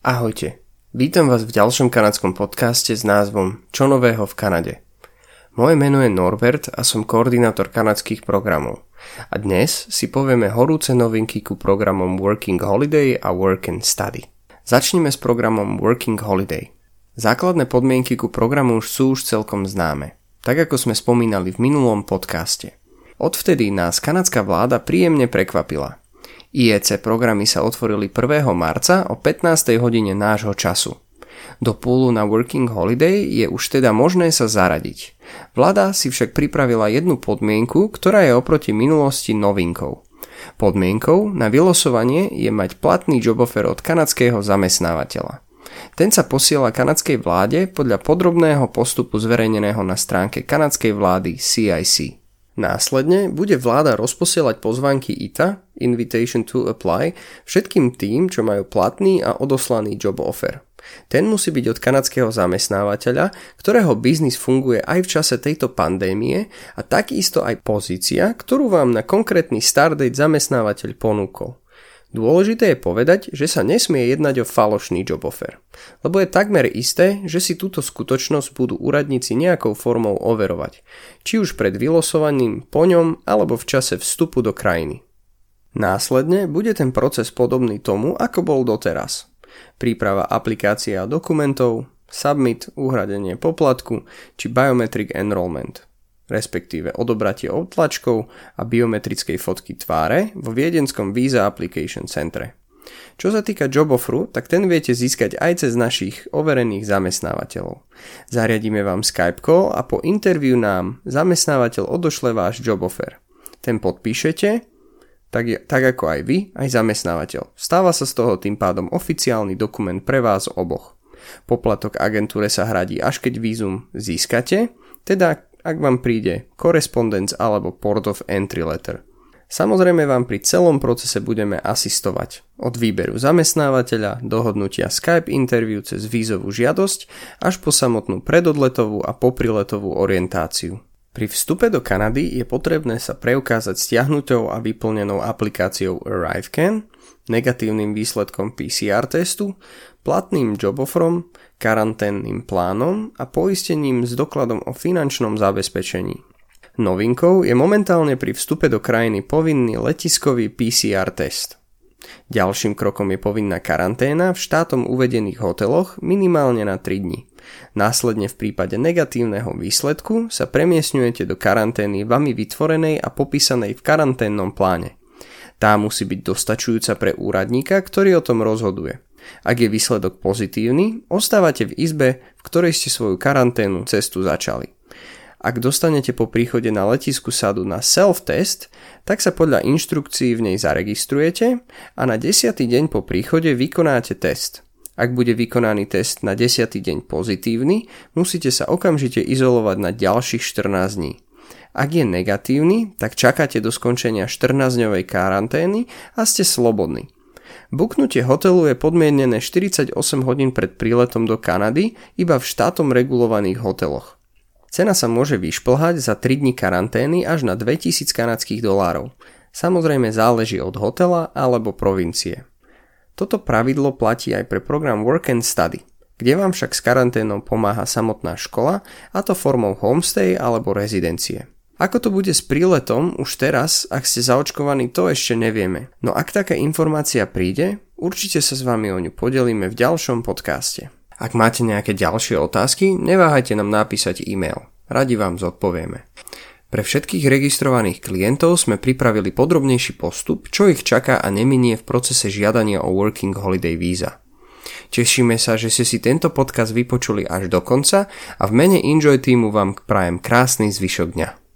Ahojte, vítam vás v ďalšom kanadskom podcaste s názvom Čo nového v Kanade. Moje meno je Norbert a som koordinátor kanadských programov. A dnes si povieme horúce novinky ku programom Working Holiday a Work and Study. Začneme s programom Working Holiday. Základné podmienky ku programu už sú už celkom známe, tak ako sme spomínali v minulom podcaste. Odvtedy nás kanadská vláda príjemne prekvapila – IEC programy sa otvorili 1. marca o 15. hodine nášho času. Do púlu na Working Holiday je už teda možné sa zaradiť. Vláda si však pripravila jednu podmienku, ktorá je oproti minulosti novinkou. Podmienkou na vylosovanie je mať platný job offer od kanadského zamestnávateľa. Ten sa posiela kanadskej vláde podľa podrobného postupu zverejneného na stránke kanadskej vlády CIC. Následne bude vláda rozposielať pozvánky ITA, Invitation to Apply, všetkým tým, čo majú platný a odoslaný job offer. Ten musí byť od kanadského zamestnávateľa, ktorého biznis funguje aj v čase tejto pandémie a takisto aj pozícia, ktorú vám na konkrétny start date zamestnávateľ ponúkol. Dôležité je povedať, že sa nesmie jednať o falošný job offer, lebo je takmer isté, že si túto skutočnosť budú úradníci nejakou formou overovať, či už pred vylosovaním, po ňom alebo v čase vstupu do krajiny. Následne bude ten proces podobný tomu, ako bol doteraz. Príprava aplikácie a dokumentov, submit, uhradenie poplatku či biometric enrollment – respektíve odobratie odtlačkov a biometrickej fotky tváre vo viedenskom Visa Application Centre. Čo sa týka job offeru, tak ten viete získať aj cez našich overených zamestnávateľov. Zariadíme vám Skype call a po interviu nám zamestnávateľ odošle váš job offer. Ten podpíšete, tak, je, tak ako aj vy, aj zamestnávateľ. Stáva sa z toho tým pádom oficiálny dokument pre vás oboch. Poplatok agentúre sa hradí až keď vízum získate, teda ak vám príde correspondence alebo port of entry letter. Samozrejme vám pri celom procese budeme asistovať. Od výberu zamestnávateľa, dohodnutia Skype interview cez vízovú žiadosť až po samotnú predodletovú a popriletovú orientáciu. Pri vstupe do Kanady je potrebné sa preukázať stiahnutou a vyplnenou aplikáciou ArriveCan, negatívnym výsledkom PCR testu, platným jobofrom, karanténnym plánom a poistením s dokladom o finančnom zabezpečení. Novinkou je momentálne pri vstupe do krajiny povinný letiskový PCR test. Ďalším krokom je povinná karanténa v štátom uvedených hoteloch minimálne na 3 dni. Následne v prípade negatívneho výsledku sa premiesňujete do karantény vami vytvorenej a popísanej v karanténnom pláne. Tá musí byť dostačujúca pre úradníka, ktorý o tom rozhoduje. Ak je výsledok pozitívny, ostávate v izbe, v ktorej ste svoju karanténu cestu začali. Ak dostanete po príchode na letisku sadu na self-test, tak sa podľa inštrukcií v nej zaregistrujete a na 10. deň po príchode vykonáte test. Ak bude vykonaný test na 10. deň pozitívny, musíte sa okamžite izolovať na ďalších 14 dní. Ak je negatívny, tak čakáte do skončenia 14-dňovej karantény a ste slobodní. Buknutie hotelu je podmienené 48 hodín pred príletom do Kanady iba v štátom regulovaných hoteloch. Cena sa môže vyšplhať za 3 dní karantény až na 2000 kanadských dolárov. Samozrejme záleží od hotela alebo provincie. Toto pravidlo platí aj pre program Work and Study, kde vám však s karanténou pomáha samotná škola, a to formou homestay alebo rezidencie. Ako to bude s príletom už teraz, ak ste zaočkovaní, to ešte nevieme. No ak taká informácia príde, určite sa s vami o ňu podelíme v ďalšom podcaste. Ak máte nejaké ďalšie otázky, neváhajte nám napísať e-mail. Radi vám zodpovieme. Pre všetkých registrovaných klientov sme pripravili podrobnejší postup, čo ich čaká a neminie v procese žiadania o Working Holiday Visa. Tešíme sa, že ste si tento podcast vypočuli až do konca a v mene Enjoy týmu vám prajem krásny zvyšok dňa.